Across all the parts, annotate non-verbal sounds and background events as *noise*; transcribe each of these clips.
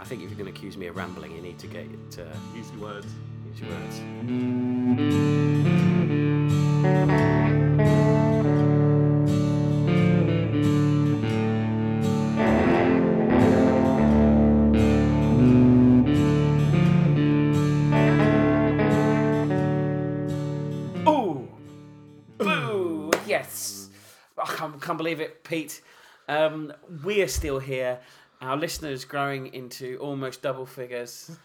I think if you're going to accuse me of rambling, you need to get uh, Use your words. use your words. Oh, boo! Yes, I can't, can't believe it, Pete. Um, we are still here. Our listeners growing into almost double figures. *laughs*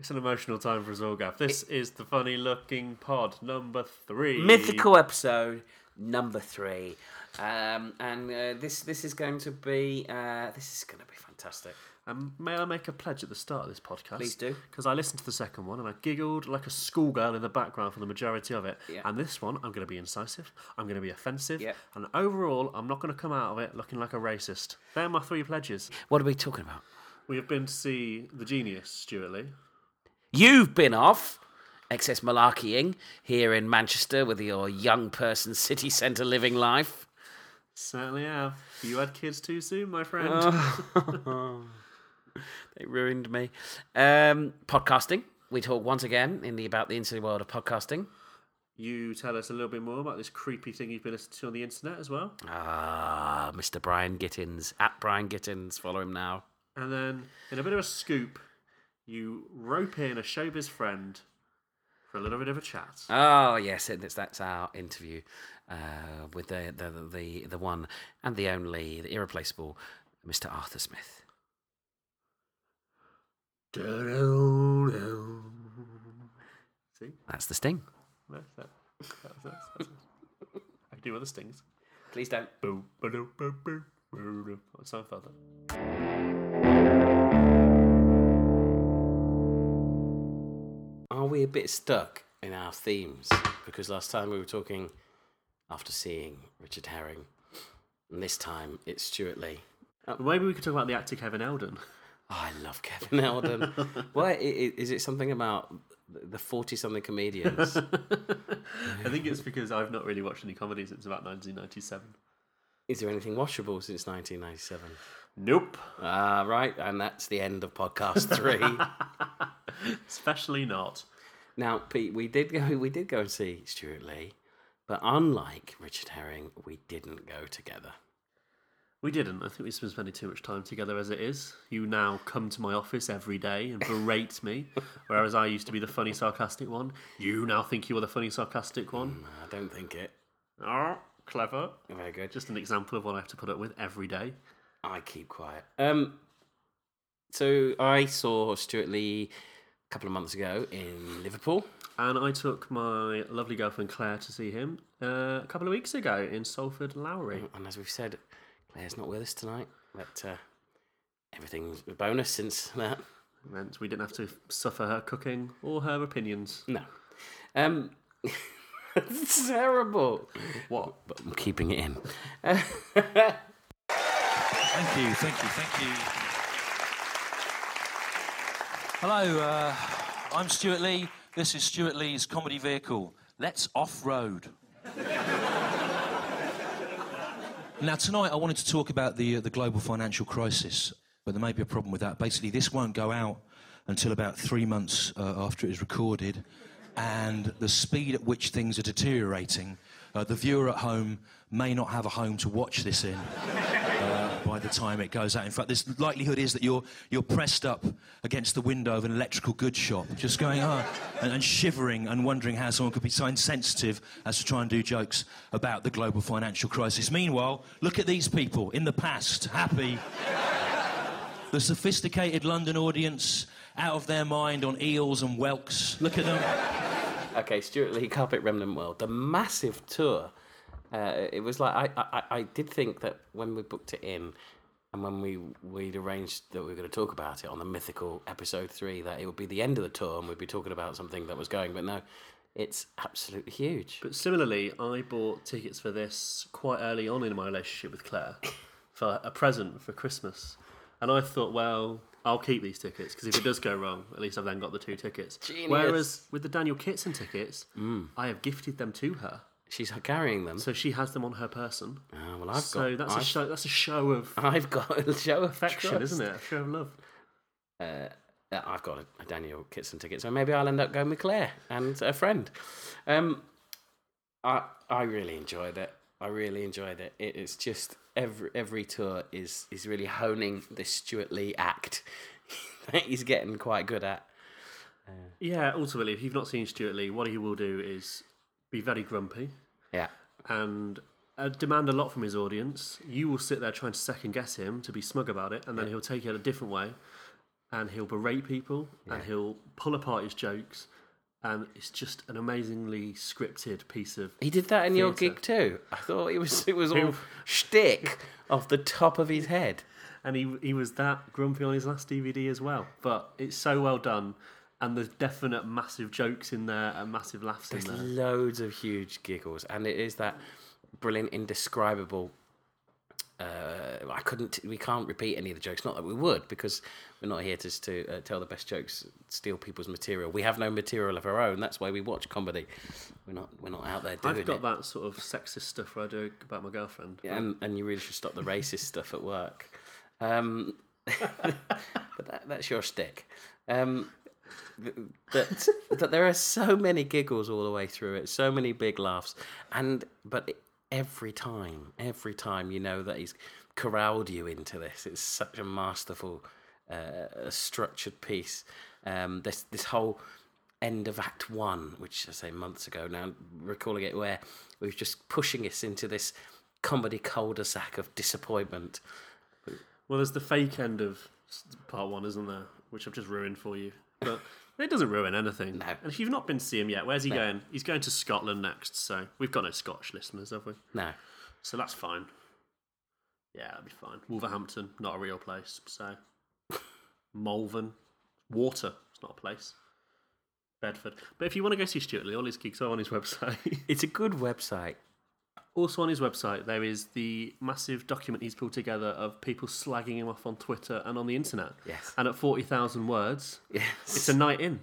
It's an emotional time for us all, Gav. This is the funny looking pod number three. mythical episode number three, um, and uh, this this is going to be uh, this is going to be fantastic. Um, may I make a pledge at the start of this podcast? Please do. Because I listened to the second one and I giggled like a schoolgirl in the background for the majority of it. Yeah. And this one, I'm going to be incisive. I'm going to be offensive. Yeah. And overall, I'm not going to come out of it looking like a racist. They're my three pledges. What are we talking about? We have been to see The Genius, Stewart Lee. You've been off excess malarkeying here in Manchester with your young person city centre living life. Certainly have. You had kids too soon, my friend. Oh. *laughs* *laughs* They ruined me. Um, podcasting. We talk once again in the about the into world of podcasting. You tell us a little bit more about this creepy thing you've been listening to on the internet as well. Ah, Mr. Brian Gittins at Brian Gittins. Follow him now. And then, in a bit of a scoop, you rope in a showbiz friend for a little bit of a chat. Oh yes, and that's, that's our interview uh, with the, the the the one and the only, the irreplaceable Mr. Arthur Smith. See? That's the sting. That's that. That's, that's, that's it. I can do other stings. Please don't. Boo, ba-doo, boo, boo, boo, oh, boo. What's that further? Are we a bit stuck in our themes? Because last time we were talking after seeing Richard Herring, and this time it's Stewart Lee. Maybe we could talk about the actor Kevin Eldon. *laughs* Oh, I love Kevin *laughs* Eldon. Why is it something about the forty-something comedians? *laughs* I think it's because I've not really watched any comedy since about 1997. is there anything watchable since nineteen ninety-seven? Nope. Ah, right, and that's the end of podcast three. *laughs* Especially not. now, Pete, we did go. We did go and see Stewart Lee, but unlike Richard Herring, we didn't go together. We didn't. I think we've been spending too much time together as it is. You now come to my office every day and berate me, *laughs* whereas I used to be the funny, sarcastic one. You now think you are the funny, sarcastic one. I don't think it. Oh, clever. Very good. Just an example of what I have to put up with every day. I keep quiet. Um, so I saw Stewart Lee a couple of months ago in Liverpool. And I took my lovely girlfriend Claire to see him uh, a couple of weeks ago in Salford Lowry. And as we've said, Claire's not with us tonight, but uh, everyth's a bonus since *laughs* that. Meant we didn't have to suffer her cooking or her opinions. No. Um, *laughs* it's terrible. What? But I'm keeping it in. Thank you, thank you, thank you. Hello, uh, I'm Stewart Lee. This is Stewart Lee's comedy vehicle. Let's off road. Now, tonight I wanted to talk about the, uh, the global financial crisis, but there may be a problem with that. Basically, this won't go out until about three months uh, after it is recorded, and the speed at which things are deteriorating, uh, the viewer at home may not have a home to watch this in by the time it goes out. In fact, this likelihood is that you're you're pressed up against the window of an electrical goods shop, just going ah, and, and shivering and wondering how someone could be so insensitive as to try and do jokes about the global financial crisis. Meanwhile, look at these people in the past, happy. the sophisticated London audience out of their mind on eels and whelks. Look at them. Okay, Stewart Lee, Carpet Remnant World, the massive tour. Uh, it was like I, I, I did think that when we booked it in, and when we we'd arranged that we were going to talk about it on the mythical episode three, that it would be the end of the tour and we'd be talking about something that was going. But no, it's absolutely huge. But similarly, I bought tickets for this quite early on in my relationship with Claire for a present for Christmas. And I thought, well, I'll keep these tickets because if it does go wrong, at least I've then got the two tickets. Genius. Whereas with the Daniel Kitson tickets, I have gifted them to her. She's carrying them. So she has them on her person. Ah, well, I've so got. that's I've, a show. That's a show of I've got a show of affection, trust. isn't it? A show of love. uh, I've got a, a Daniel Kitson ticket, so maybe I'll end up going with Claire and a friend. Um, I I really enjoyed it. I really enjoyed it. it. It's just every every tour is is really honing this Stewart Lee act *laughs* that he's getting quite good at. Yeah, ultimately, if you've not seen Stewart Lee, what he will do is be very grumpy Yeah, and uh, demand a lot from his audience. You will sit there trying to second guess him to be smug about it, and then he'll take it a different way, and he'll berate people, and he'll pull apart his jokes, and it's just an amazingly scripted piece of. he did that in your gig too. I thought it was it was all shtick off the top of his head. And he he was that grumpy on his last DVD as well, but it's so well done, and there's definite massive jokes in there and massive laughs in There's there. loads of huge giggles, and it is that brilliant, indescribable. Uh, I couldn't. We can't repeat any of the jokes. Not that we would, because we're not here just to uh, tell the best jokes, steal people's material. We have no material of our own. That's why we watch comedy. We're not. We're not out there doing it. I've got it. that sort of sexist stuff where I do about my girlfriend. Yeah, and, and you really should stop the racist *laughs* stuff at work. Um, *laughs* but that, that's your stick. Um, that that there are so many giggles all the way through it, so many big laughs, and but every time, every time you know that he's corralled you into this. It's such a masterful, uh, structured piece. Um, this this whole end of Act One, which I say months ago now, recalling it, where we was just pushing us into this comedy cul-de-sac of disappointment. Well, there's the fake end of part one, isn't there? Which I've just ruined for you. But it doesn't ruin anything. No. And if you've not been to see him yet, where's he going? He's going to Scotland next. So we've got no Scottish listeners, have we? No, So that's fine. Yeah, that'll be fine. Wolverhampton, not a real place. So *laughs* Malvern, water. It's not a place. Bedford. But if you want to go see Stewart Lee, all his gigs are on his website. *laughs* it's a good website. Also on his website, there is the massive document he's pulled together of people slagging him off on Twitter and on the internet. Yes. And at 40,000 words, Yes, it's a night in.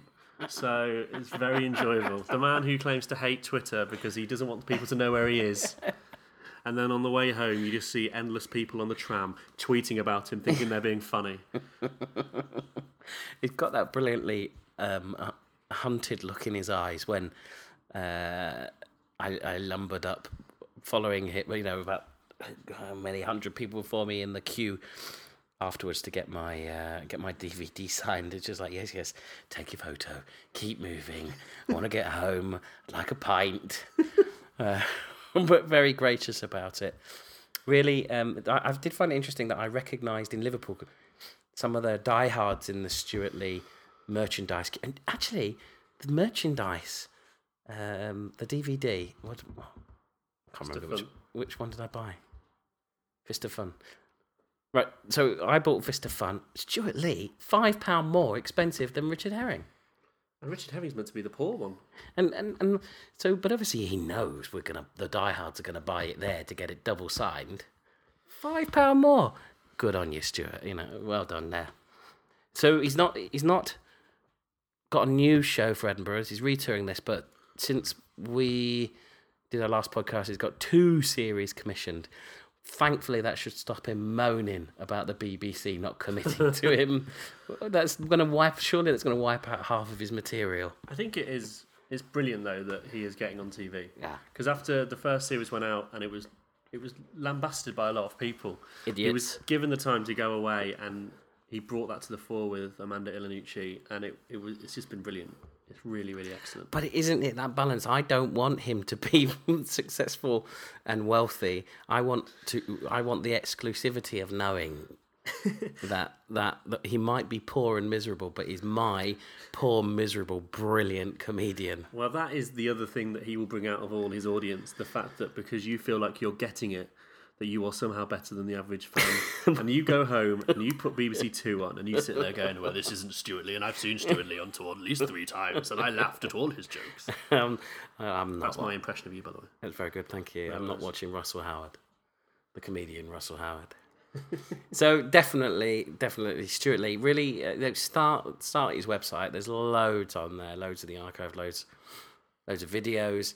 So it's very enjoyable. The man who claims to hate Twitter because he doesn't want people to know where he is. And then on the way home, you just see endless people on the tram tweeting about him, thinking they're being funny. He's got that brilliantly um, uh, hunted look in his eyes when uh, I, I lumbered up following him, you know, about how many hundred people before me in the queue afterwards to get my uh, get my DVD *laughs* signed. It's just like, yes, yes, take your photo, keep moving. I want to get home, I'd like a pint. *laughs* uh, *laughs* but very gracious about it. Really, um, I, I did find it interesting that I recognised in Liverpool some of the diehards in the Stewart Lee merchandise. And actually, the merchandise, um, the DVD, what? Can't Fist remember which, which one did I buy? Fist of Fun. Right, so I bought Fist of Fun. Stewart Lee, five pound more expensive than Richard Herring. And Richard Herring's meant to be the poor one. And, and and so, but obviously he knows we're gonna the diehards are gonna buy it there to get it double signed. Five pound more. Good on you, Stewart. You know, well done there. So he's not he's not got a new show for Edinburgh. He's retouring this, but since we did our last podcast, he's got two series commissioned. Thankfully, that should stop him moaning about the BBC not committing to *laughs* him. That's going to wipe. Surely, that's going to wipe out half of his material. I think it is. It's brilliant though that he is getting on TV. Yeah. Because after the first series went out and it was it was lambasted by a lot of people. Idiots. He was given the time to go away and he brought that to the fore with Armando Iannucci and it, it was it's just been brilliant. It's really really excellent. But isn't it that balance? I don't want him to be *laughs* successful and wealthy. I want to. I want the exclusivity of knowing *laughs* that, that that he might be poor and miserable, but he's my poor, miserable, brilliant comedian. Well, that is the other thing that he will bring out of all his audience: the fact that because you feel like you're getting it, that you are somehow better than the average *laughs* fan, and you go home and you put BBC Two on, and you sit there going, "Well, this isn't Stewart Lee, and I've seen Stewart Lee on tour at least three times, and I laughed at all his jokes." *laughs* Um, I'm not. That's my impression of you, by the way. That's very good, thank you. I'm not nice. watching Russell Howard, the comedian Russell Howard. *laughs* so definitely, definitely, Stewart Lee. Really, uh, start start his website. There's loads on there, loads of the archive, loads, loads of videos.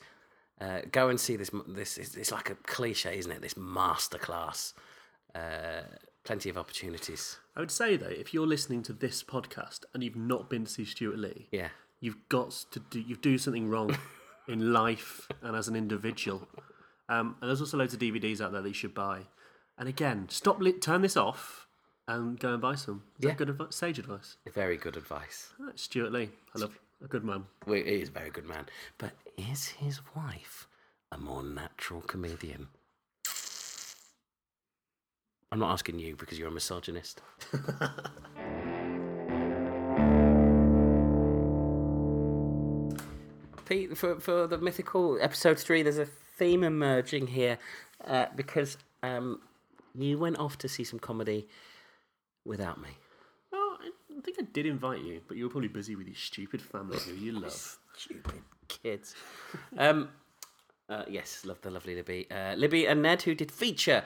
Uh, go and see this. This it's, it's like a cliche, isn't it? This masterclass uh, plenty of opportunities. I would say though, if you're listening to this podcast and you've not been to see Stewart Lee, Yeah. you've got to do you do something wrong *laughs* in life and as an individual. Um, and there's also loads of DVDs out there that you should buy. And again, stop li- turn this off and go and buy some. Is Yeah. that good advice? Sage advice. Very good advice. Ah, Stewart Lee, I love a good man. Well, he is a very good man. But is his wife a more natural comedian? I'm not asking you because you're a misogynist. *laughs* Pete, for, for the mythical episode three, there's a theme emerging here uh, because um, you went off to see some comedy without me. I think I did invite you, but you were probably busy with your stupid family who you *laughs* love. Stupid kids. *laughs* um, uh, yes, love the lovely Libby, uh, Libby and Ned, who did feature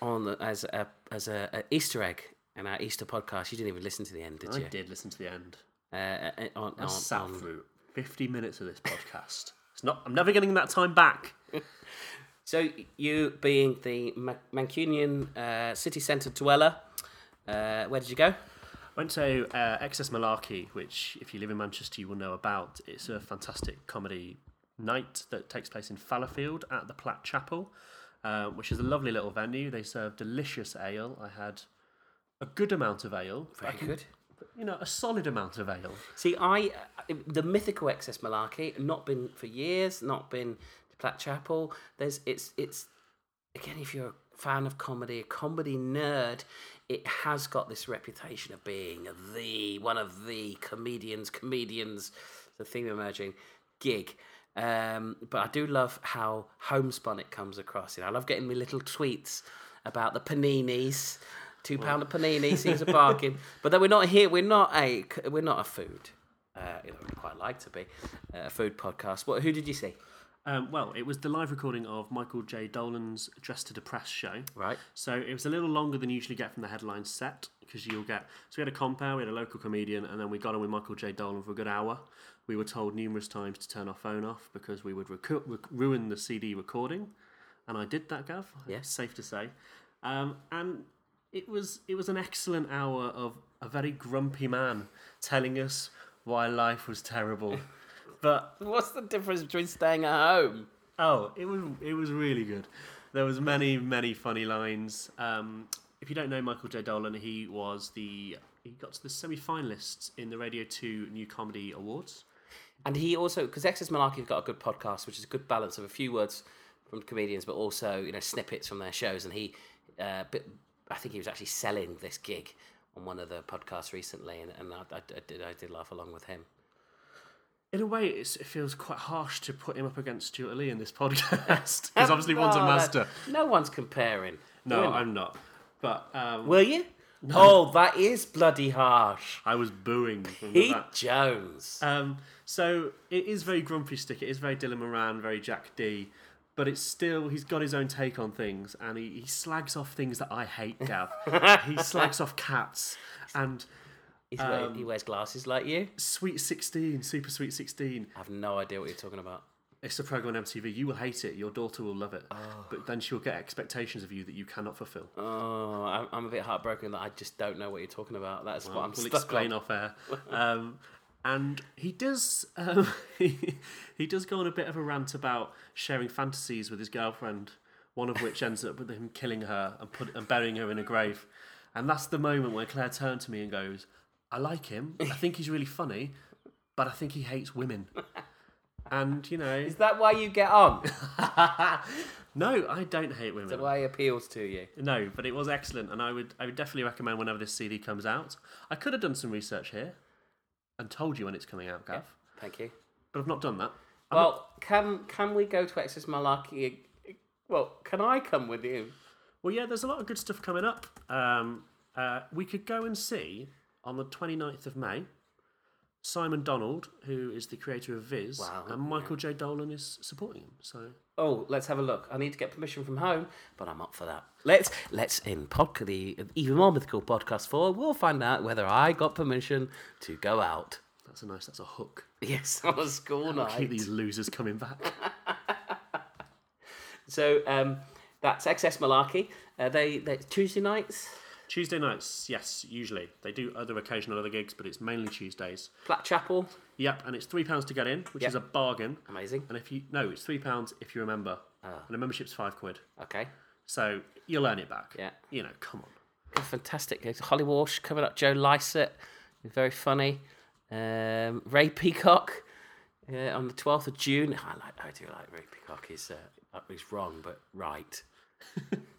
on the, as a as a, a Easter egg in our Easter podcast. You didn't even listen to the end, did I you? I did listen to the end. Uh, uh, on, on, sat on- through 50 minutes of this podcast. It's not. I'm never getting that time back. *laughs* So you being the Mancunian uh, city centre dweller, uh, where did you go? Went to uh, XS Malarkey, which, if you live in Manchester, you will know about. It's a fantastic comedy night that takes place in Fallowfield at the Platt Chapel, uh, which is a lovely little venue. They serve delicious ale. I had a good amount of ale. Very can- good. You know, a solid amount of ale. See, I uh, the mythical XS Malarkey not been for years, not been to Platt Chapel. There's it's it's again if you're a fan of comedy, a comedy nerd, it has got this reputation of being the one of the comedians, comedians, the theme emerging gig. Um, but I do love how homespun it comes across. You know, I love getting me little tweets about the paninis. Two pound of panini seems a bargain, *laughs* but then we're not here. We're not a we're not a food. Uh, you know, quite like to be uh, a food podcast. What? Who did you see? Um, well, it was the live recording of Michael J. Dolan's Dress to Depress show. Right. So it was a little longer than you usually get from the headline set because you'll get. So we had a compare, we had a local comedian, and then we got on with Michael J. Dolan for a good hour. We were told numerous times to turn our phone off because we would recu- rec- ruin the CD recording, and I did that, Gav. Yeah. It's safe to say. Um, and it was it was an excellent hour of a very grumpy man telling us why life was terrible. *laughs* but What's the difference between staying at home? Oh, it was it was really good. There was many many funny lines. Um, if you don't know Michael J. Dolan, he was the he got to the semi-finalists in the Radio Two New Comedy Awards. And he also, because XS Malarkey's got a good podcast, which is a good balance of a few words from comedians, but also you know snippets from their shows. And he, uh, bit, I think he was actually selling this gig on one of the podcasts recently, and, and I, I, I did I did laugh along with him. In a way, it's, it feels quite harsh to put him up against Stewart Lee in this *laughs* podcast *laughs* because obviously one's a Oh, master. No one's comparing. No, I'm not. But um, Will you? Oh, that is bloody harsh. I was booing Pete back. Jones. Um, so it is very grumpy stick. It is very Dylan Moran, very Jack Dee But it's still he's got his own take on things, and he, he slags off things that I hate. Gav, *laughs* he slags off cats and He's wear- he wears glasses like you. Sweet Sixteen, Super Sweet Sixteen. I have no idea what you're talking about. It's a program on MTV. You will hate it. Your daughter will love it. But then she'll get expectations of you that you cannot fulfill. Oh, I'm, I'm a bit heartbroken that I just don't know what you're talking about. That's what I'm we'll stuck explain on. off air. Um, and he does um, *laughs* he, he does go on a bit of a rant about sharing fantasies with his girlfriend, one of which ends up with him killing her and put and burying her in a grave. And that's the moment where Claire turned to me and goes, "I like him. I think he's really funny, but I think he hates women." And you know, Is that why you get on? *laughs* no, I don't hate women. That why he appeals to you? No, but it was excellent, and I would I would definitely recommend whenever this CD comes out. I could have done some research here and told you when it's coming out, Gav, Thank you. but I've not done that. I'm Well, can can we go to XS Malarkey? Well, can I come with you? Well, yeah, there's a lot of good stuff coming up. Um, uh, we could go and see on the 29th of May Simon Donald, who is the creator of Viz, Wow, and Michael J. Dolan is supporting him. So Oh, let's have a look. I need to get permission from home, but I'm up for that. Let's let's in podcast the even more mythical podcast four. We'll find out whether I got permission to go out. that's a nice, that's a hook. Yes, *laughs* on a school Keep night. these losers coming back. *laughs* So um, that's XS Malarkey. Uh, they they Tuesday nights. Tuesday nights, yes, usually. They do other occasional other gigs, but it's mainly Tuesdays. Platt Chapel. Yep, and it's £3 to get in, which Yep. is a bargain. Amazing. And if you. No, it's £3 if you're a member. Ah. And a membership's 5 quid. Okay. So you'll earn it back. Yeah. You know, come on. Fantastic. gigs. Holly Walsh coming up. Joe Lycett. Very funny. Um, Ray Peacock uh, on the 12th of June. I like. I do like Ray Peacock. He's, uh, he's wrong, but right. *laughs*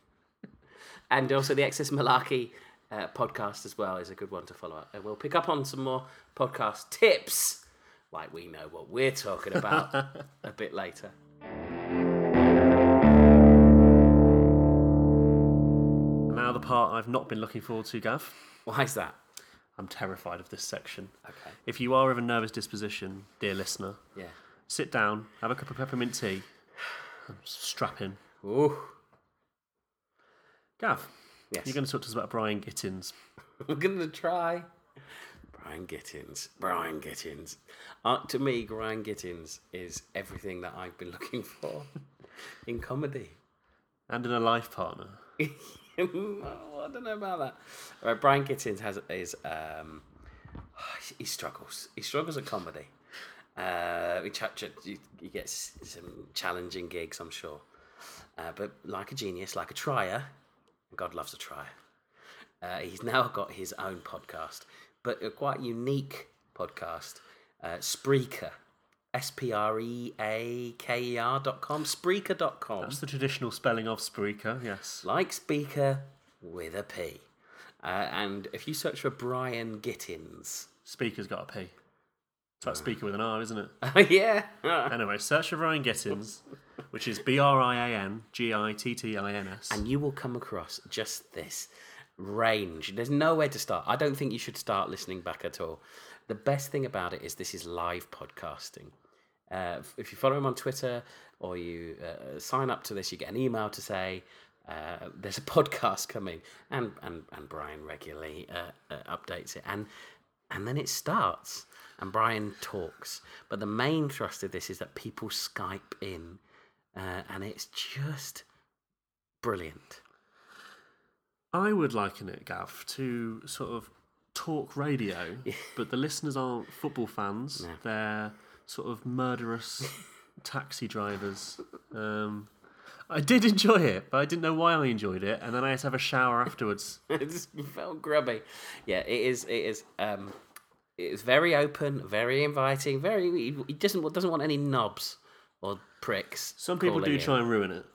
and also the XS Malarkey uh, podcast as well is a good one to follow up. And we'll pick up on some more podcast tips, like we know what we're talking about *laughs* a bit later. Now the part I've not been looking forward to, Gav. Why is that? I'm terrified of this section. Okay. If you are of a nervous disposition, dear listener, Yeah. sit down, have a cup of peppermint tea, and strap in. Ooh. Gav, Yes. you're going to talk to us about Brian Gittins. *laughs* We're gonna try. Brian Gittins. Brian Gittins. Uh, to me, Brian Gittins is everything that I've been looking for *laughs* in comedy. And in a life partner. *laughs* Oh, I don't know about that. Right, Brian Gittins has is um, *sighs* he struggles. He struggles at comedy. Uh, he, he he gets some challenging gigs, I'm sure. Uh, but like a genius, like a trier, God loves a try. Uh, he's now got his own podcast, but a quite unique podcast, uh, Spreaker. S P R E A K E R dot com, Spreaker dot com That's the traditional spelling of Spreaker, yes. like speaker with a P. Uh, and if you search for Brian Gittins, Speaker's got a P. It's like speaker with an R, isn't it? *laughs* yeah, Anyway, search for Brian Gittins, which is B R I A N G I T T I N S. and you will come across just this range. There's nowhere to start. I don't think you should start listening back at all. The best thing about it is this is live podcasting. Uh, if- if you follow him on Twitter or you uh, sign up to this, you get an email to say uh, there's a *laughs* podcast coming, and and and Brian regularly uh, uh, updates it, and and then it starts, and Brian talks. But the main thrust of this is that people Skype in, uh, and it's just brilliant. I would liken it, Gav, to sort of talk radio, but the listeners aren't football fans. No. They're sort of murderous *laughs* taxi drivers. Um, I did enjoy it, but I didn't know why I enjoyed it, and then I had to have a shower afterwards. *laughs* it just felt grubby. Yeah, it is. It is. Um, it's very open, very inviting. Very. He doesn't doesn't want any knobs or pricks. Some people do in. try and ruin it.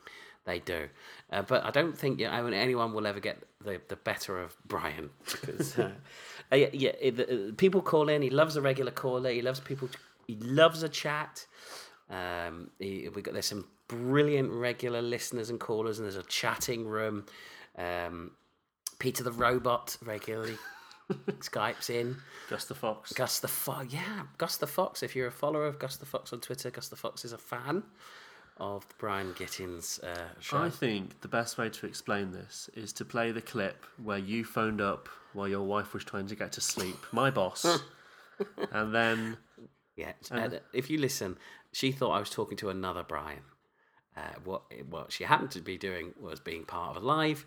They do, uh, but I don't think you know, anyone will ever get the, the better of Brian because uh, *laughs* uh, yeah, yeah it- uh, people call in. He loves a regular caller. He loves people. He loves a chat. Um, he, we got there's some brilliant regular listeners and callers, and there's a chatting room. Um, Peter the robot regularly *laughs* skypes in. Gus the Fox. Gus the Fox, yeah, Gus the Fox. If you're a follower of Gus the Fox on Twitter, Gus the Fox is a fan of the Brian Gittins uh, show. I think the best way to explain this is to play the clip where you phoned up while your wife was trying to get to sleep, my boss, *laughs* and then Yeah, uh, if you listen, she thought I was talking to another Brian. Uh, what what she happened to be doing was being part of a live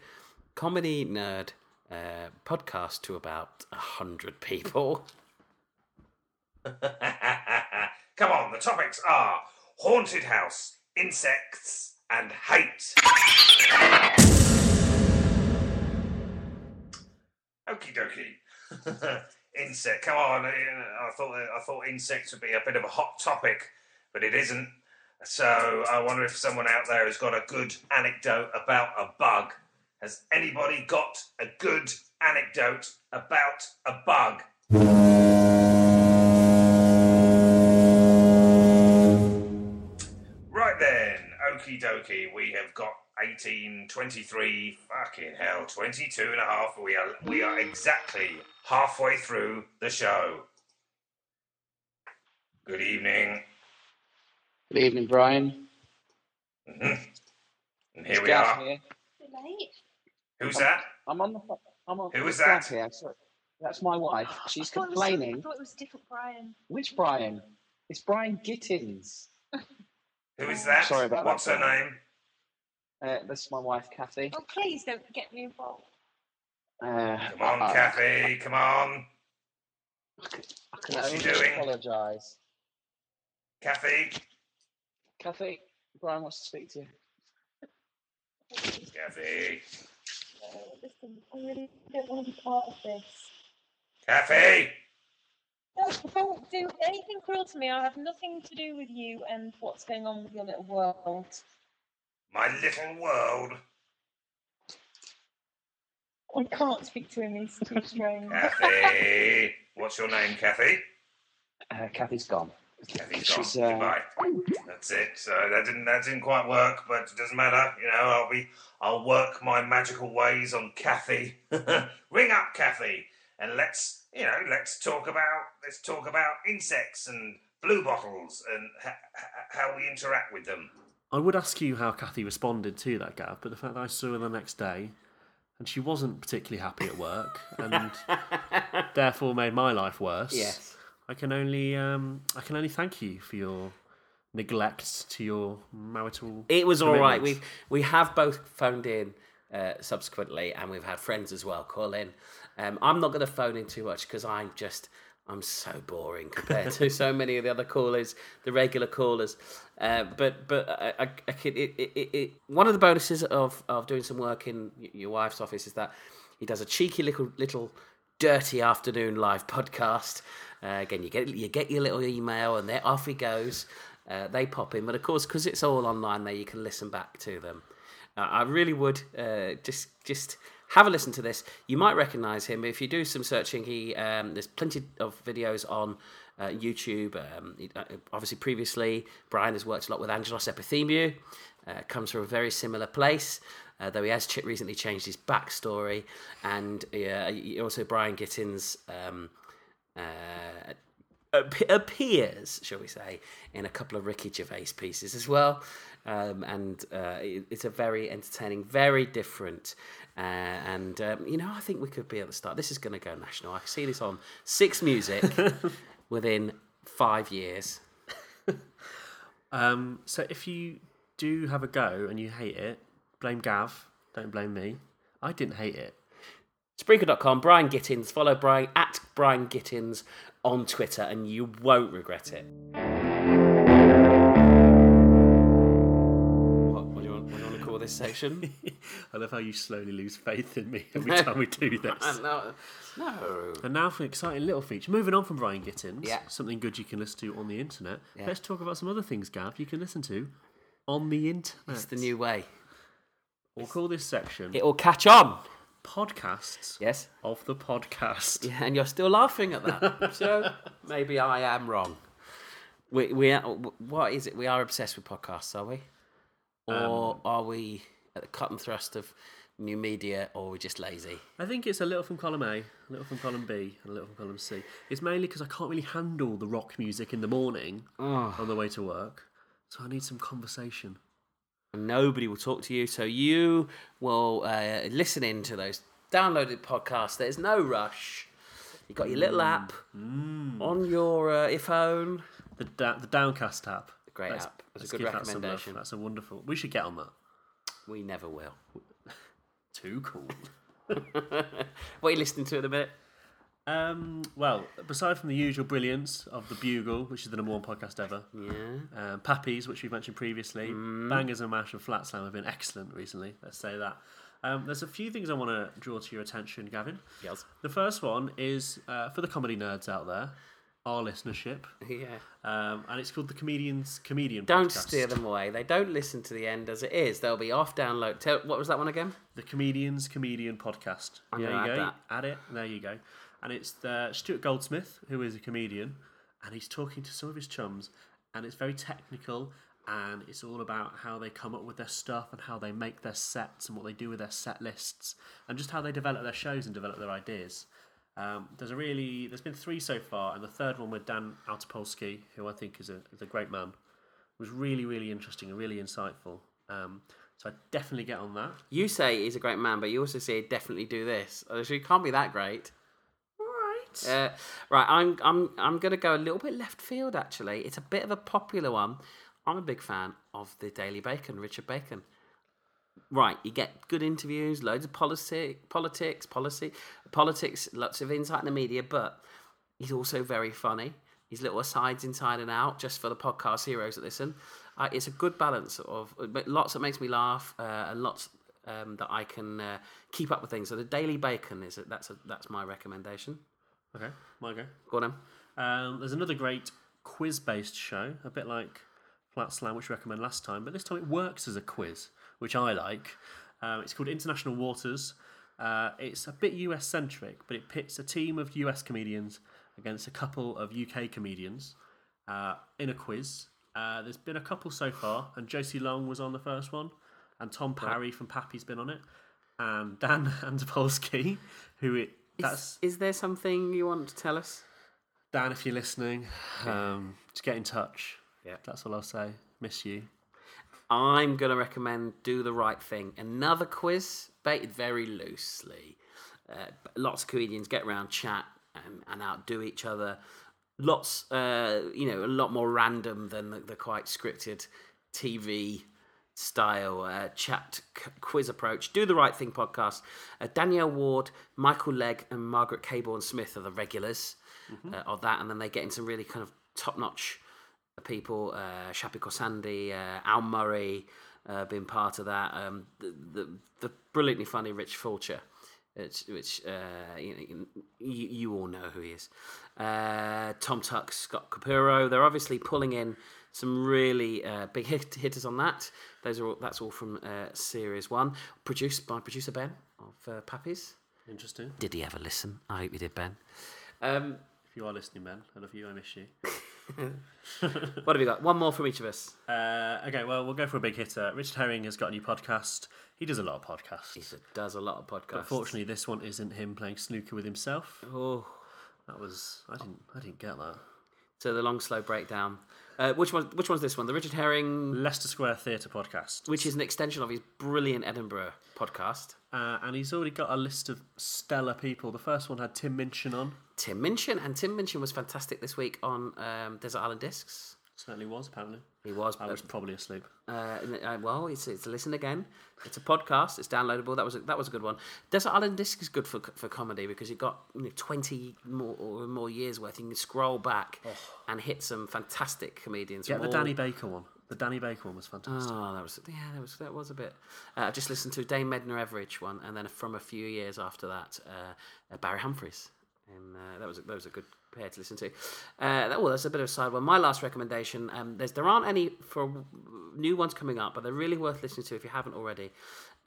comedy nerd uh, podcast to about a hundred people. *laughs* Come on, the topics are haunted house, insects, and hate. Okie dokie. *laughs* Insect. Come on. I thought I thought insects would be a bit of a hot topic, but it isn't. So I wonder if someone out there has got a good anecdote about a bug. Has anybody got a good anecdote about a bug? Right then, okie dokie, we have got 18, 23, fucking hell, 22 and a half. We are, we are exactly halfway through the show. Good evening. Good evening, Brian. Mhm. And here It's we Gav are. here. Late. Who's that? I'm on the. pho- I'm on. Who it's is that? Here. Sorry. That's my wife. *gasps* She's I thought was- complaining. I thought it was different Brian. Which Brian? It's Brian Gittins. *laughs* Who is that? Sorry about that, What's her name? Uh, this is my wife, Kathy. Oh, please don't get me involved. Uh, Come on, I, Kathy. Come on, I can What's she doing? apologise. Kathy. Kathy, Brian wants to speak to you. Kathy. Listen, I really don't want to be part of this. Kathy. No, don't do anything cruel to me. I have nothing to do with you and what's going on with your little world. My little world. I can't speak to him. He's too strange. Kathy. *laughs* What's your name, Kathy? Uh, Kathy's gone. Kathy's. She's, uh, Goodbye. That's it. So that didn't that didn't quite work, but it doesn't matter. You know, I'll be I'll work my magical ways on Kathy. *laughs* Ring up Kathy and let's you know let's talk about let's talk about insects and blue bottles and ha- ha- how we interact with them. I would ask you how Kathy responded to that, Gav, but the fact that I saw her the next day and she wasn't particularly happy at work and *laughs* therefore made my life worse. Yes. I can only um, I can only thank you for your neglect to your marital. It was all right. We we have both phoned in uh, subsequently, and we've had friends as well call in. Um, I'm not going to phone in too much because I'm just I'm so boring compared to so many of the other callers, the regular callers. Uh, but but I, I, I it, it, it, it, one of the bonuses of, of doing some work in your wife's office is that he does a cheeky little little dirty afternoon live podcast. Uh, again, you get you get your little email, and there off he goes. Uh, they pop in, but of course, because it's all online, there you can listen back to them. Uh, I really would uh, just just have a listen to this. You might recognise him if you do some searching. He um, there's plenty of videos on uh, YouTube. Um, uh, obviously, previously Brian has worked a lot with Angelos Epithemiou. Uh, comes from a very similar place, uh, though he has ch- recently changed his backstory. And also Brian Gittins um, uh, appears, shall we say, in a couple of Ricky Gervais pieces as well. Um, and uh, it- it's a very entertaining, very different. Uh, and, um, you know, I think we could be at the start. This is going to go national. I see this on Six Music *laughs* within five years. *laughs* Um, so if you do have a go and you hate it, blame Gav. Don't blame me. I didn't hate it. Spreaker.com, Brian Gittins. Follow Brian at Brian Gittins on Twitter, and you won't regret it. What, what, do you want, what do you want to call this section? *laughs* I love how you slowly lose faith in me every time we do *laughs* this. no, no. And now for an exciting little feature. Moving on from Brian Gittins, Yeah. something good you can listen to on the internet. Yeah. Let's talk about some other things, Gav, you can listen to on the internet. It's the new way. We'll call this section It'll catch on. Podcasts Yes. of the podcast. Yeah, and you're still laughing at that. *laughs* so maybe I am wrong. We we are, what is it? We are obsessed with podcasts, are we? Or um, are we at the cut and thrust of new media, or we're just lazy? I think it's a little from column A, a little from column B, and a little from column C. It's mainly because I can't really handle the rock music in the morning oh. on the way to work, so I need some conversation. Nobody will talk to you. So you will uh, listen in to those downloaded podcasts. There's no rush. You've got your little app on your uh, iPhone. The da- the Downcast app. Great Let's- app. That's a good give that recommendation. That's a wonderful. We should get on that. We never will. *laughs* Too cool. *laughs* what are you listening to in a bit? Um, well, aside from the usual brilliance of the Bugle, which is the number one podcast ever, Yeah. um, Pappy's, which we've mentioned previously, Mm. Bangers and Mash and Flat Slam have been excellent recently. Let's say that. Um, there's a few things I want to draw to your attention, Gavin. Yes. The first one is uh, for the comedy nerds out there, our listenership, Yeah. um, and it's called the Comedians Comedian. Don't Podcast. steer them away. They don't listen to the end as it is. They'll be off download. Tell, what was that one again? The Comedians Comedian Podcast. I'm there you add go. that. Add it. There you go. And it's the Stuart Goldsmith, who is a comedian, and he's talking to some of his chums, and it's very technical, and it's all about how they come up with their stuff and how they make their sets and what they do with their set lists, and just how they develop their shows and develop their ideas. Um, there's a really there's been three so far, and the third one with Dan Antopolski, who I think is a is a great man, was really really interesting and really insightful. Um, so I definitely get on that. You say he's a great man, but you also say definitely do this. So he can't be that great. Right. Uh, right, I'm I'm I'm gonna go a little bit left field. Actually, it's a bit of a popular one. I'm a big fan of the Daily Bacon, Richard Bacon. right, you get good interviews, loads of policy, politics, policy, politics, lots of insight in the media, but he's also very funny. His little asides inside and out, just for the podcast heroes that listen. Uh, it's a good balance of but lots that makes me laugh uh, and lots um, that I can uh, keep up with things. So the Daily Bacon is a, that's a, that's my recommendation. Okay, my go. Go on, then. Um, there's another great quiz-based show, a bit like Flat Slam, which we recommended last time, but this time it works as a quiz, which I like. Um, it's called International Waters. Uh, it's a bit US centric, but it pits a team of US comedians against a couple of UK comedians uh, in a quiz. Uh, there's been a couple so far, and Josie Long was on the first one, and Tom Parry from Pappy's been on it, and Dan *laughs* Antopolski, who it that's Is, is there something you want to tell us? Dan, if you're listening, um, just get in touch. Yeah. That's all I'll say. Miss you. I'm going to recommend Do the Right Thing. Another quiz, baited very loosely. Uh, lots of comedians get around, chat, and, and outdo each other. Lots, uh, you know, a lot more random than the, the quite scripted TV style uh, chat c- quiz approach. Do the Right Thing podcast. Uh, Danielle Ward, Michael Legg, and Margaret Cabourn-Smith are the regulars uh, of that, and then they get in some really kind of top notch people. Uh, Shappi Khorsandi, uh, Al Murray, uh, been part of that. Um, the, the the brilliantly funny Rich Fulcher. Which, which uh, you, know, you, you all know who he is. Uh, Tom Tuck, Scott Capuro. They're obviously pulling in some really uh, big hit, hitters on that. Those are all, that's all from uh, series one, produced by producer Ben of uh, Pappy's. Interesting. Did he ever listen? I hope he did, Ben. Um, If you are listening, Ben, I love you. I miss you. *laughs* *laughs* what have we got? One more from each of us. Uh, okay, well, we'll go for a big hitter. Richard Herring has got a new podcast. He does a lot of podcasts. He does a lot of podcasts. Unfortunately, this one isn't him playing snooker with himself. oh, That was I didn't I didn't get that. so the long slow breakdown. Uh, which one? Which one's this one? The Richard Herring, Leicester Square Theatre podcast. which is an extension of his brilliant Edinburgh podcast. Uh, and he's already got a list of stellar people. The first one had Tim Minchin on. Tim Minchin, and Tim Minchin was fantastic this week on um, Desert Island Discs. Certainly was, apparently. He was. I was probably asleep. Uh, uh, well, it's, it's a listen again. It's a podcast. It's downloadable. That was a, that was a good one. Desert Island Disc is good for for comedy because you've got you know, twenty more or more years worth. You can scroll back and hit some fantastic comedians. From the all- Danny Baker one. The Danny Baker one was fantastic. Oh, that was yeah, that was that was a bit. Uh, I just listened to a Dame Edna Everage one, and then from a few years after that, uh, uh, Barry Humphries, and uh, that was a, that was a good to listen to. Uh, well, that's a bit of a side one. My last recommendation: um, there's there aren't any for new ones coming up, but they're really worth listening to if you haven't already.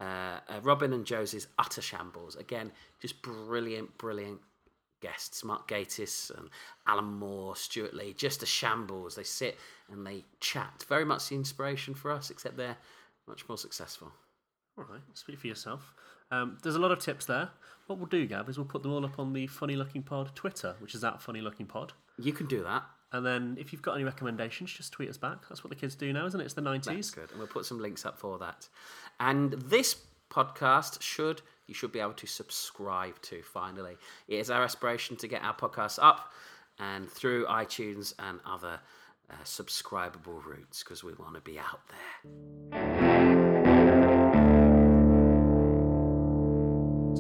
Uh, uh, Robin and Josie's Utter Shambles again, just brilliant, brilliant guests Mark Gatiss and Alan Moore, Stewart Lee, just a shambles. They sit and they chat. Very much the inspiration for us, except they're much more successful. All right, speak for yourself. Um, there's a lot of tips there. What we'll do, Gav, is we'll put them all up on the Funny Looking Pod Twitter, which is at Funny Looking Pod. You can do that. And then if you've got any recommendations, just tweet us back. That's what the kids do now, isn't it? It's the 90s. That's good. And we'll put some links up for that. And this podcast should you should be able to subscribe to finally. It is our aspiration to get our podcast up and through iTunes and other uh, subscribable routes because we want to be out there.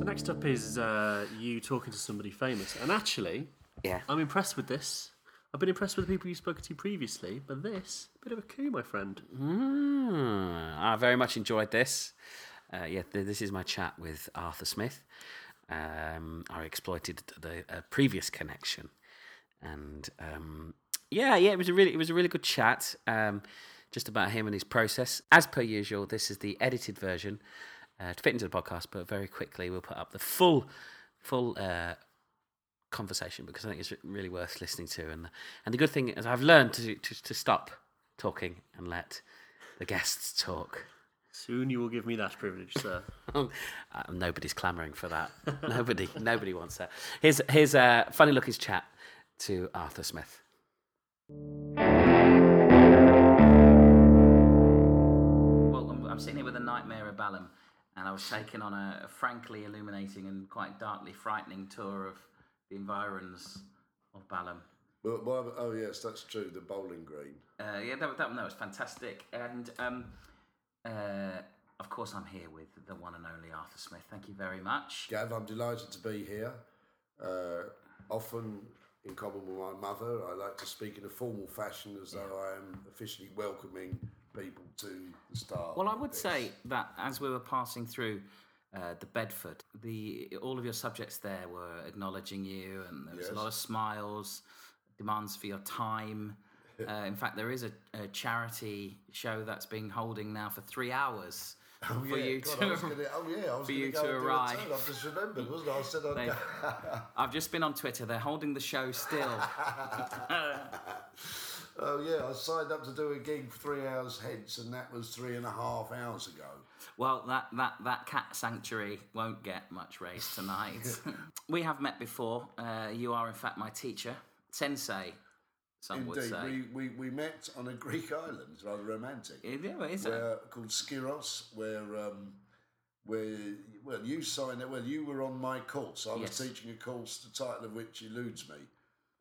Next up is uh, you talking to somebody famous. And actually, Yeah. I'm impressed with this. I've been impressed with the people you've spoken to previously, but this, a bit of a coup, my friend. Mm, I very much enjoyed this. Uh, yeah, th- this is my chat with Arthur Smith. Um, I exploited the uh, previous connection, and um, yeah, yeah, it was a really, it was a really good chat. Um, just about him and his process. As per usual, this is the edited version uh, to fit into the podcast, but very quickly we'll put up the full, full uh, conversation because I think it's really worth listening to. And and the good thing is I've learned to to, to stop talking and let the guests talk. Soon you will give me that privilege, sir. *laughs* Uh, nobody's clamouring for that. *laughs* nobody, nobody wants that. Here's here's a funny looking chat to Arthur Smith. Well, I'm, I'm sitting here with a nightmare of Balham, and I was taken on a frankly illuminating and quite darkly frightening tour of the environs of Balham. Well, well, oh yes, that's true. The bowling green. Uh, yeah, that, that, that was fantastic. And um, uh, of course, I'm here with the one and only Arthur Smith. Thank you very much. Gav, I'm delighted to be here. Uh, often, in common with my mother, I like to speak in a formal fashion as though I am officially welcoming people to the start. Well, I would say that as we were passing through uh, the Bedford, the all of your subjects there were acknowledging you, and there was a lot of smiles, demands for your time. *laughs* Uh, in fact, there is a, a charity show that's been holding now for three hours Oh, for yeah. you God, to. Gonna, oh, yeah, I was *laughs* for you to and do it arrive. I've just remembered, wasn't I? I said I'd. I've just been on Twitter. They're holding the show still. *laughs* Oh, yeah, I signed up to do a gig three hours hence, and that was three and a half hours ago. Well, that, that, that cat sanctuary won't get much raise tonight. *laughs* we have met before. Uh, you are, in fact, my teacher, sensei, some would Indeed, say. we, we, we met on a *laughs* Greek island, it's rather romantic. Yeah, is it? called Skiros, where um, where well you signed it. Well, you were on my course. I was Yes. teaching a course, the title of which eludes me,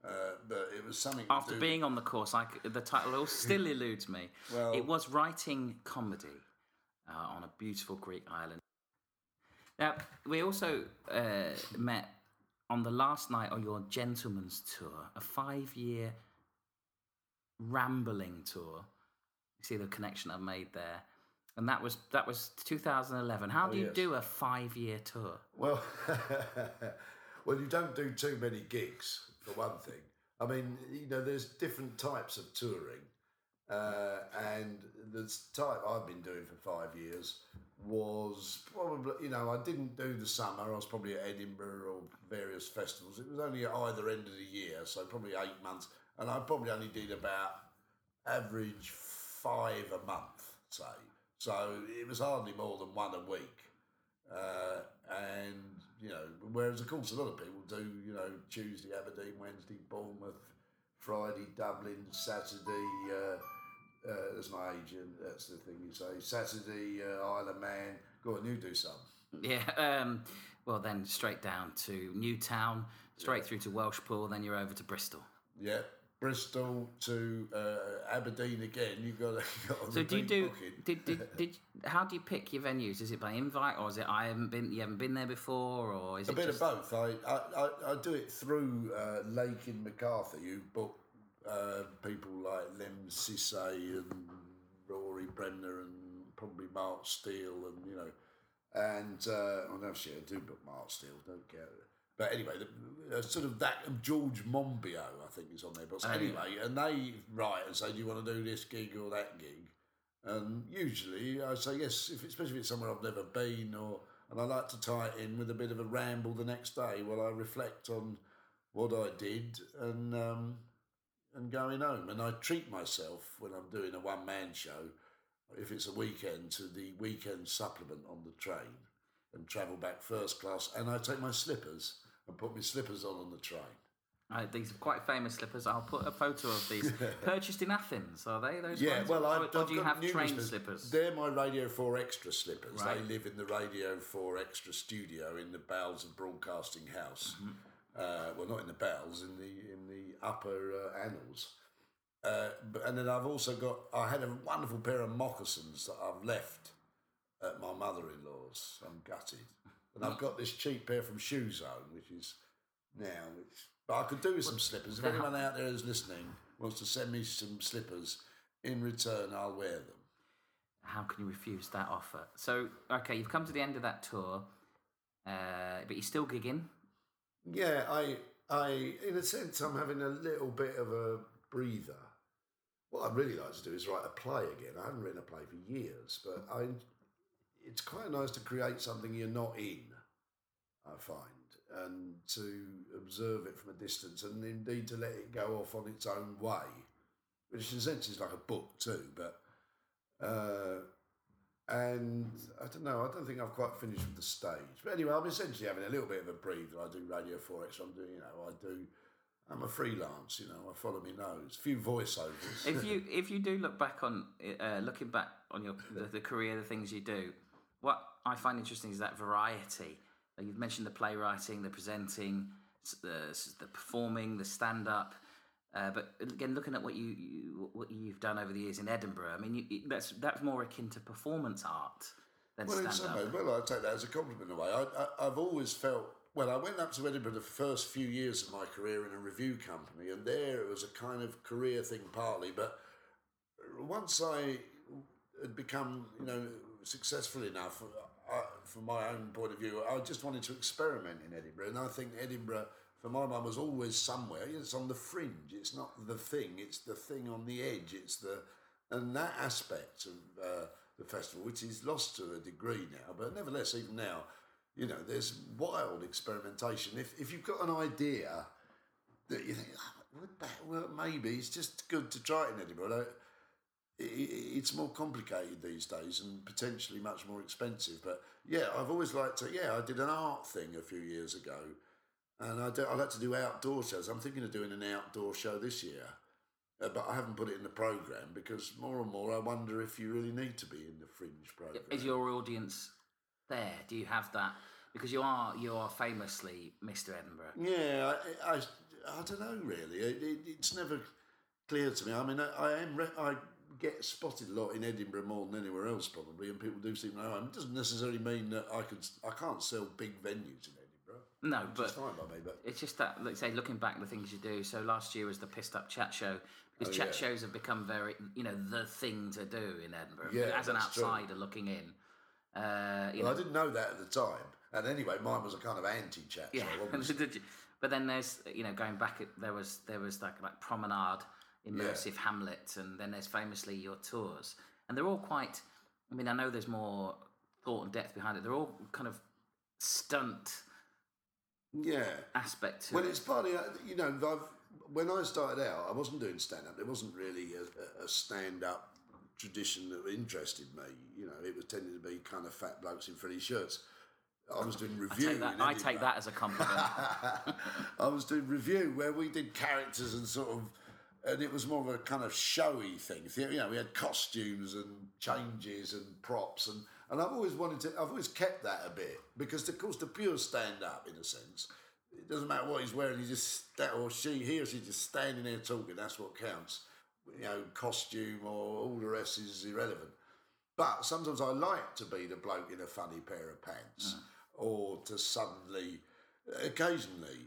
uh, but it was something. After being on the course, I the title *laughs* still eludes me. Well- it was writing comedy uh, on a beautiful Greek island. Now, we also uh, met on the last night on your gentleman's tour, a five year rambling tour. You see the connection I've made there. And that was that was 2011. How do you Oh, yes. do a five year tour? Well, *laughs* well, you don't do too many gigs for one thing. I mean, you know, there's different types of touring, uh, and the type I've been doing for five years was probably, you know, I didn't do the summer. I was probably at Edinburgh or various festivals. It was only at either end of the year, so probably eight months, and I probably only did about average five a month, say. So it was hardly more than one a week. Uh, and you know, whereas of course a lot of people do, you know, Tuesday Aberdeen, Wednesday Bournemouth, Friday Dublin, Saturday. Uh, uh, that's my agent. That's the thing you say. Saturday uh, Isle of Man. Go on, you do some. Yeah. Um, well, then straight down to Newtown, straight through to Welshpool, then you're over to Bristol. Yeah, Bristol to uh, Aberdeen again. You got to. *laughs* Got a So do you do? Did, did did how do you pick your venues? Is it by invite or is it I haven't been you haven't been there before or is A it bit just, of both. I, I, I, I do it through uh, Lake in MacArthur. You book uh, people like Lemn Sissay and Rory Bremner and probably Mark Steel and you know, and uh, well, actually I do book Mark Steel. Don't get it. But anyway, the, uh, sort of that and George Monbiot, I think, is on there. But Oh, yeah. anyway, and they write and say, "Do you want to do this gig or that gig?" And usually I say yes, if, especially if it's somewhere I've never been, or and I like to tie it in with a bit of a ramble the next day while I reflect on what I did and um, and going home. And I treat myself when I'm doing a one man show, if it's a weekend, to the weekend supplement on the train and travel back first class. And I take my slippers and put my slippers on on the train. Uh, these are quite famous slippers. I'll put a photo of these. *laughs* Purchased in Athens, are they those Yeah, ones? well, I've, or I've do you have train slippers. slippers? They're my Radio 4 Extra slippers. Right. They live in the Radio 4 Extra studio in the bowels of Broadcasting House. Mm-hmm. Uh, well, not in the bowels, in the in the upper uh, annals. Uh, but, and then I've also got. I had a wonderful pair of moccasins that I've left at my mother-in-law's. I'm gutted, and I've got this cheap pair from Shoe Zone, which is now. Which, but I could do with some slippers. If anyone out there who's listening wants to send me some slippers, in return I'll wear them. How can you refuse that offer? So, okay, you've come to the end of that tour, uh, but you're still gigging. Yeah, I, I, in a sense, I'm having a little bit of a breather. What I'd really like to do is write a play again. I haven't written a play for years, but I, it's quite nice to create something you're not in. I find, and to observe it from a distance, and indeed to let it go off on its own way, which in a sense is like a book too. But, uh, and I don't know. I don't think I've quite finished with the stage. But anyway, I'm essentially having a little bit of a breather. I do Radio 4 Extra. I'm doing, you know, I do. I'm a freelance. You know, I follow me nose. A few voiceovers. If you if you do look back on uh, looking back on your the, the career, the things you do, what I find interesting is that variety. You've mentioned the playwriting, the presenting, the the performing, the stand up. Uh, but again, looking at what you, you what you've done over the years in Edinburgh, I mean, you, that's that's more akin to performance art. than Well, stand up. ways, well, I take that as a compliment in a way. I, I, I've always felt. Well, I went up to Edinburgh the first few years of my career in a revue company, and there it was a kind of career thing partly. But once I had become, you know, successful enough, I, from my own point of view, I just wanted to experiment in Edinburgh, and I think Edinburgh. For my mum, was always somewhere. It's on the fringe. It's not the thing. It's the thing on the edge. It's the and that aspect of uh, the festival, which is lost to a degree now, but nevertheless, even now, you know, there's wild experimentation. If if you've got an idea that you think, ah, oh, work? Maybe it's just good to try it in Edinburgh. Like, It's more complicated these days and potentially much more expensive. But yeah, I've always liked to. Yeah, I did an art thing a few years ago, and I, do, I like to do outdoor shows. I'm thinking of doing an outdoor show this year. Uh, but I haven't put it in the program because more and more I wonder if you really need to be in the fringe program. Is your audience there? Do you have that? Because you are you are famously Mr. Edinburgh. Yeah, I, I, I don't know really. It, it, it's never clear to me. I mean, I, I am re- I get spotted a lot in Edinburgh more than anywhere else probably, and people do seem to know. It doesn't necessarily mean that I could I can't sell big venues in Edinburgh. No, but is fine by me, but it's just that, let's say, looking back, the things you do. So last year was the Pissed Up Chat Show, because Oh, chat yeah. shows have become very, you know, the thing to do in Edinburgh. Yeah, as an that's true. outsider looking in, uh, you well, I didn't know that at the time. And anyway, mine was a kind of anti-chat yeah. show. *laughs* obviously. Did you- but then there's, you know, going back, there was there was like like Promenade, Immersive Hamlet, and then there's famously your tours, and they're all quite. I mean, I know there's more thought and depth behind it. They're all kind of stunt yeah. aspect to Well, it. it's partly, uh, you know, I've, when I started out, I wasn't doing stand up. There wasn't really a, a stand up tradition that interested me. You know, it was tending to be kind of fat blokes in frilly shirts. I was doing I revue. take that. I take that as a compliment. *laughs* I was doing revue where we did characters and sort of, and it was more of a kind of showy thing. You know, we had costumes and changes and props, and and I've always wanted to. I've always kept that a bit because, of course, the pure stand up, in a sense, it doesn't matter what he's wearing. He just or she, he or she, just standing there talking. That's what counts. You know, costume or all the rest is irrelevant. But sometimes I like to be the bloke in a funny pair of pants, mm. or to suddenly, occasionally,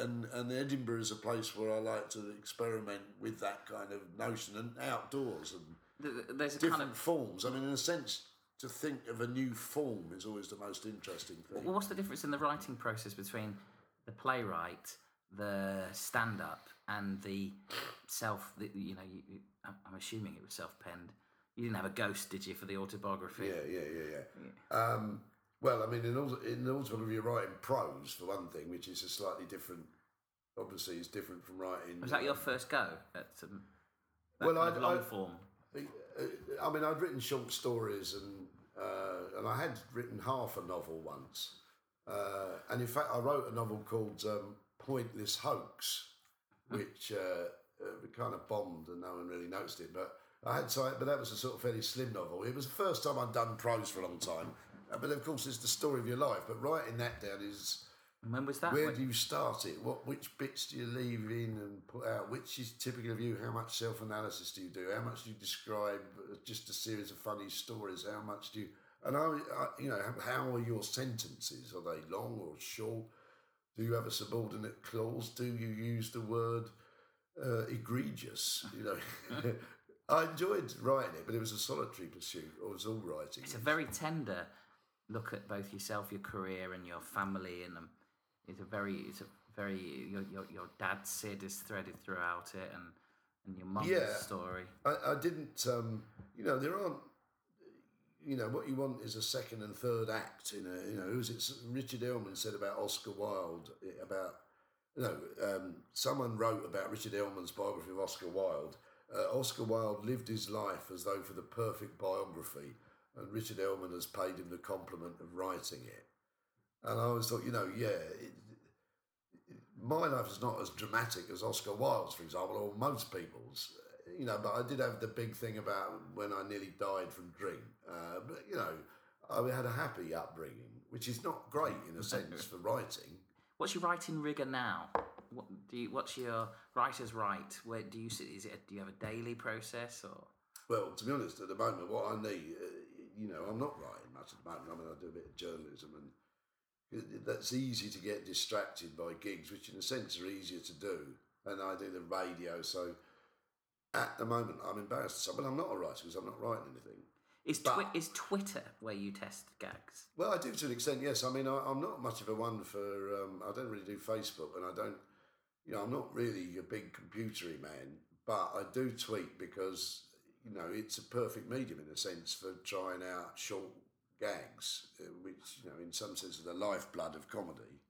and and Edinburgh is a place where I like to experiment with that kind of notion and outdoors and Th- th- There's a different kind of. forms. I mean, in a sense, to think of a new form is always the most interesting thing. Well, what's the difference in the writing process between the playwright, the stand-up, and the self? The, you know, you, I'm assuming it was self-penned. You didn't have a ghost, did you, for the autobiography? Yeah, yeah, yeah, yeah. Um, well, I mean, in all in autobiography, you're writing prose for one thing, which is a slightly different. Obviously, is different from writing. Was that your first go at um, Well, I- long I- form? Uh, I mean, I'd written short stories, and uh, and I had written half a novel once, uh, and in fact, I wrote a novel called um, Pointless Hoax, which uh, uh, kind of bombed, and no one really noticed it. But I had so, but that was a sort of fairly slim novel. It was the first time I'd done prose for a long time, uh, but of course, it's the story of your life. But writing that down is And when was that? where When- do you start it? What which bits do you leave in and put out? Which is typical of you? How much self analysis do you do? How much do you describe uh, just a series of funny stories? How much do you? And I, I you know, how- how are your sentences? Are they long or short? Do you have a subordinate clause? Do you use the word uh, egregious? You know, *laughs* I enjoyed writing it, but it was a solitary pursuit. It was all writing. It's a very tender look at both yourself, your career, and your family, and um, it's a very, it's a very your your, your dad Sid is threaded throughout it, and and your mum's Yeah. story. I, I didn't, um, you know, there aren't, you know, what you want is a second and third act. In a, you know, it? Richard Ellmann said about Oscar Wilde about, you know, um, someone wrote about Richard Ellmann's biography of Oscar Wilde. Uh, Oscar Wilde lived his life as though for the perfect biography, and Richard Ellmann has paid him the compliment of writing it. And I always thought, you know, yeah, it, my life is not as dramatic as Oscar Wilde's, for example, or most people's. You know, but I did have the big thing about when I nearly died from drink. Uh, but you know, I had a happy upbringing, which is not great in a sense for writing. *laughs* What's your writing rigor now? What do you? What's your writer's right? Where do you sit? Is it? Do you have a daily process or? Well, to be honest, at the moment, what I need, you know, I'm not writing much at the moment. I mean, I do a bit of journalism, and that's easy to get distracted by gigs, which in a sense are easier to do. And I do the radio, so at the moment I'm embarrassed to say, well, I'm not a writer because I'm not writing anything. Is, twi- is Twitter where you test gags? Well, I do to an extent, yes. I mean, I, I'm not much of a one for. Um, I don't really do Facebook, and I don't. You know, I'm not really a big computery man, but I do tweet because you know it's a perfect medium in a sense for trying out short gags, uh, which you know, in some sense, are the lifeblood of comedy.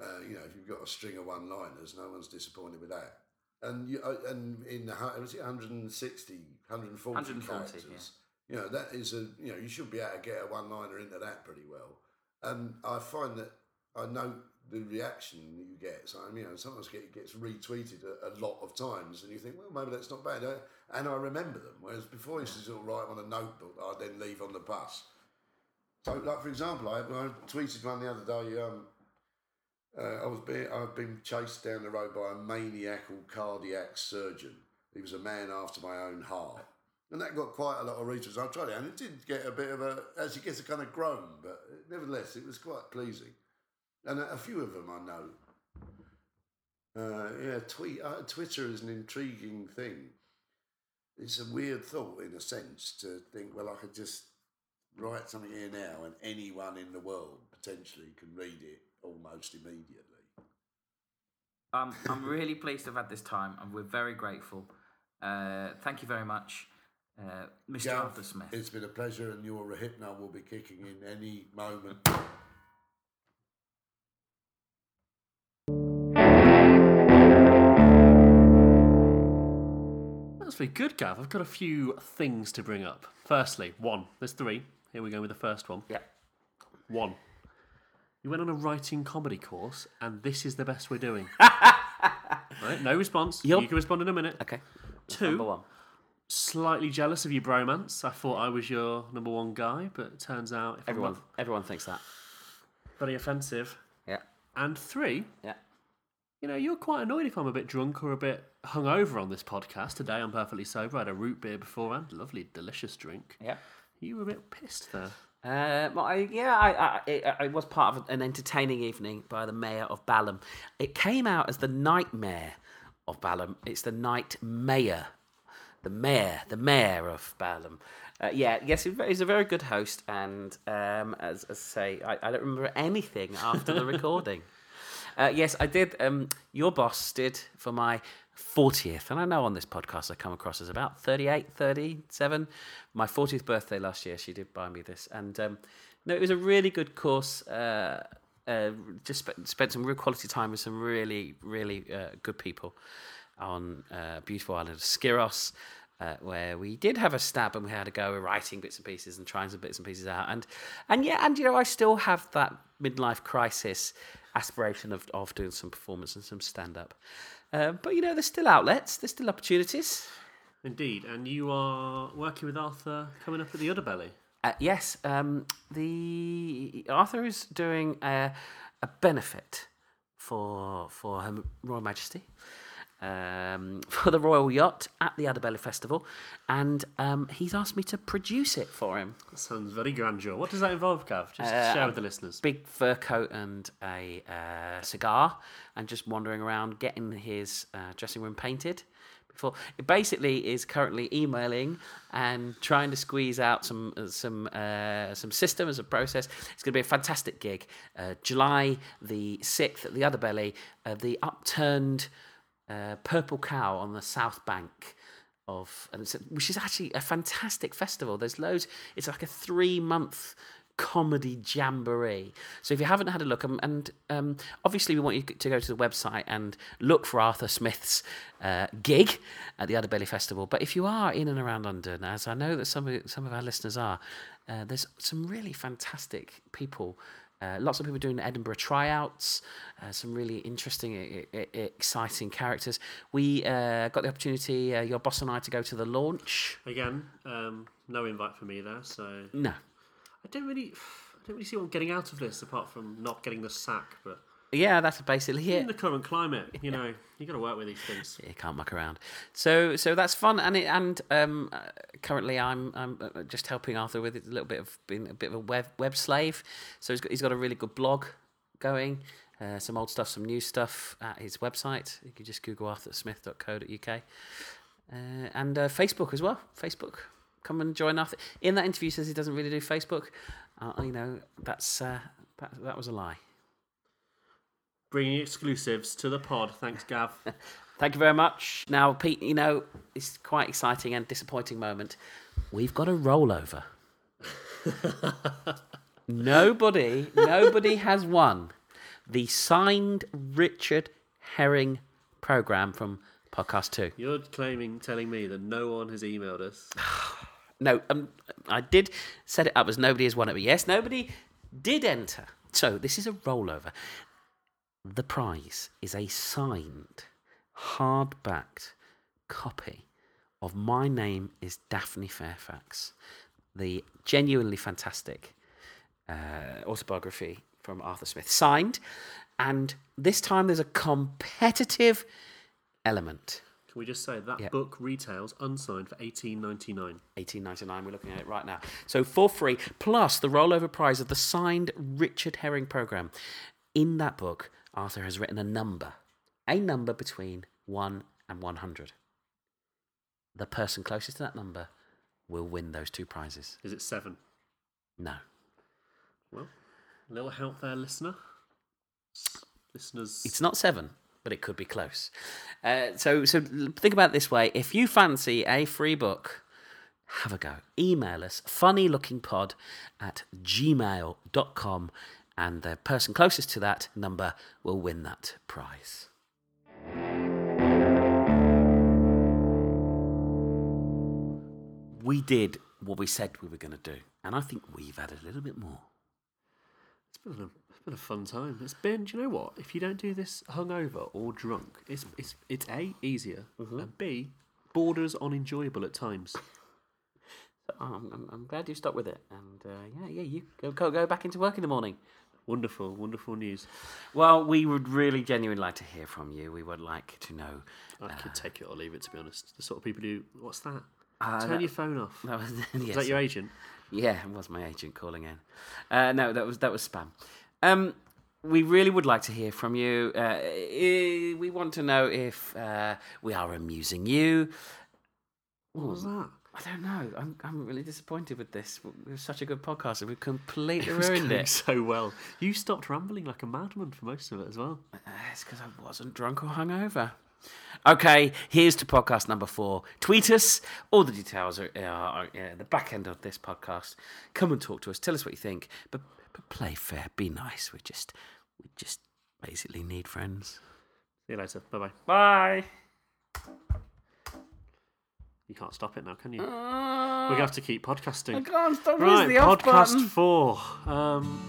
Uh, you know, if you've got a string of one-liners, no one's disappointed with that. And you, uh, and in the was it 160, 140, 140, characters, you know that is a you know you should be able to get a one-liner into that pretty well. And I find that I know the reaction that you get. So I you know, sometimes get, gets retweeted a, a lot of times, and you think, well, maybe that's not bad. Uh, And I remember them. Whereas before, I used to write on a notebook I'd then leave on the bus. So, like for example, I, I tweeted one the other day. Um, uh, I was being, I've been chased down the road by a maniacal cardiac surgeon. He was a man after my own heart, and that got quite a lot of retweets. I tried it, and it did get a bit of a, as you get a kind of groan, but nevertheless, it was quite pleasing. And a, a few of them I know. Uh, yeah, tweet, uh, Twitter is an intriguing thing. It's a weird thought, in a sense, to think, well, I could just write something here now, and anyone in the world potentially can read it almost immediately. Um, *laughs* I'm really pleased to have had this time, and we're very grateful. Uh, thank you very much, uh, Mr. Gav, Arthur Smith. It's been a pleasure, and your hypno will be kicking in any moment. Very good, Gav. I've got a few things to bring up. Firstly, one. There's three. Here we go with the first one. Yeah. One. You went on a writing comedy course, and this is the best we're doing. *laughs* right? No response. Yup. You can respond in a minute. Okay. that's Two. Number one. Slightly jealous of your bromance. I thought I was your number one guy, but it turns out if Everyone, not everyone thinks that. very offensive. Yeah. And three, Yeah. You know, you're quite annoyed if I'm a bit drunk or a bit hungover on this podcast. Today I'm perfectly sober. I had a root beer beforehand. Lovely, delicious drink. Yeah. You were a bit pissed there. Uh, well, I, yeah, I, I, it, it was part of an entertaining evening by the mayor of Balham. It came out as the nightmare of Balham. It's the night mayor, the mayor, the mayor of Balham. Uh, yeah, yes, he's a very good host, and um, as, as I say, I, I don't remember anything after the *laughs* recording. Uh, yes, I did. Um, your boss did for my 40th, and I know on this podcast I come across as about 38, 37. My 40th birthday last year, she did buy me this. And um, no, it was a really good course. Uh, uh, just spent, spent some real quality time with some really, really uh, good people on uh, beautiful island of Skiros. Uh, where we did have a stab and we had to go writing bits and pieces and trying some bits and pieces out and and yeah and you know I still have that midlife crisis aspiration of, of doing some performance and some stand up uh, but you know there's still outlets there's still opportunities Indeed. And you are working with Arthur coming up at the Udderbelly. uh, yes um, the Arthur is doing a, a benefit for for Her Royal Majesty um, *laughs* for the Royal Yacht at the Udderbelly Festival, and um, he's asked me to produce it for him. That sounds very grandeur. What does that involve, Gav? Just Uh, share with the listeners. Big fur coat and a uh, cigar, and just wandering around getting his uh, dressing room painted. Before it basically is currently emailing and trying to squeeze out some uh, some uh, some system as a process. It's going to be a fantastic gig. Uh, July the sixth at the Udderbelly, uh, the upturned uh, purple cow on the south bank of which is actually a fantastic festival. There's loads. It's like a three month comedy jamboree. So if you haven't had a look, um, and um, obviously we want you to go to the website and look for Arthur Smith's uh, gig at the Udderbelly Festival. But if you are in and around London, as I know that some of, some of our listeners are, uh, there's some really fantastic people. Uh, lots of people doing Edinburgh tryouts, uh, some really interesting, e- e- exciting characters. We uh, got the opportunity, uh, your boss and I, to go to the launch. Again, um, no invite for me there, so No, I don't really, I don't really see what I'm getting out of this apart from not getting the sack. But yeah, that's basically it. In the current climate, you know, you got to work with these things. You can't muck around. So so that's fun, and it, and um, uh, currently I'm I'm uh, just helping Arthur with a little bit of being a bit of a web web slave. So he's got he's got a really good blog going. Uh, some old stuff, some new stuff at his website. You can just Google arthursmith.co.uk. Uh, and uh, Facebook as well. Facebook. Come and join Arthur. In that interview, he says he doesn't really do Facebook. Uh, you know, that's uh, that, that was a lie. Bringing exclusives to the pod. Thanks, Gav. *laughs* Thank you very much. Now, Pete, you know, it's quite exciting and disappointing moment. We've got a rollover. *laughs* nobody, nobody has won the signed Richard Herring program from Podcast 2. You're claiming, telling me that no one has emailed us. *sighs* No, um, I did set it up as nobody has won it, but yes, nobody did enter. So this is a rollover. The prize is a signed, hard-backed copy of My Name is Daphne Fairfax, the genuinely fantastic uh, autobiography from Arthur Smith, signed, and this time there's a competitive element. Can we just say that Yeah. book retails unsigned for eighteen ninety nine? 1899 we're looking at it right now so for free plus the rollover prize of the signed richard herring program in that book arthur has written a number a number between 1 and 100 the person closest to that number will win those two prizes Is it seven? no Well, a little help there, listener. Listeners, it's not seven but it could be close uh, so so think about it this way if you fancy a free book have a go. Email us funnylookingpod at gmail.com and the person closest to that number will win that prize. We did what we said we were going to do, and I think we've had a little bit more. it's been, a, it's been a fun time. It's been. Do you know what? If you don't do this hungover or drunk, it's it's it's a easier and b borders on enjoyable at times. So I'm, I'm, I'm glad you stuck with it, and uh, yeah, yeah, you go, go go back into work in the morning. Wonderful, wonderful news. Well, we would really genuinely like to hear from you. We would like to know. I could take it or leave it. To be honest, the sort of people who what's that? Uh, Turn that- your phone off. *laughs* That was, Is yes. that your agent? Yeah, it was my agent calling in. Uh, no, that was that was spam. Um, we really would like to hear from you. Uh, we want to know if uh, we are amusing you. What was that? I don't know. I'm I'm really disappointed with this. It was such a good podcast, and we've completely It was ruined going it. so well. You stopped rambling like a madman for most of it as well. Uh, It's because I wasn't drunk or hungover. Okay, here's to podcast number four. Tweet us. All the details are, are, are at the back end of this podcast. Come and talk to us. Tell us what you think. But but play fair. Be nice. We just we just basically need friends. See you later. Bye bye bye. You can't stop it now, can you? Uh, We're gonna uh, have to keep podcasting. I can't stop. Right, podcast four. Um...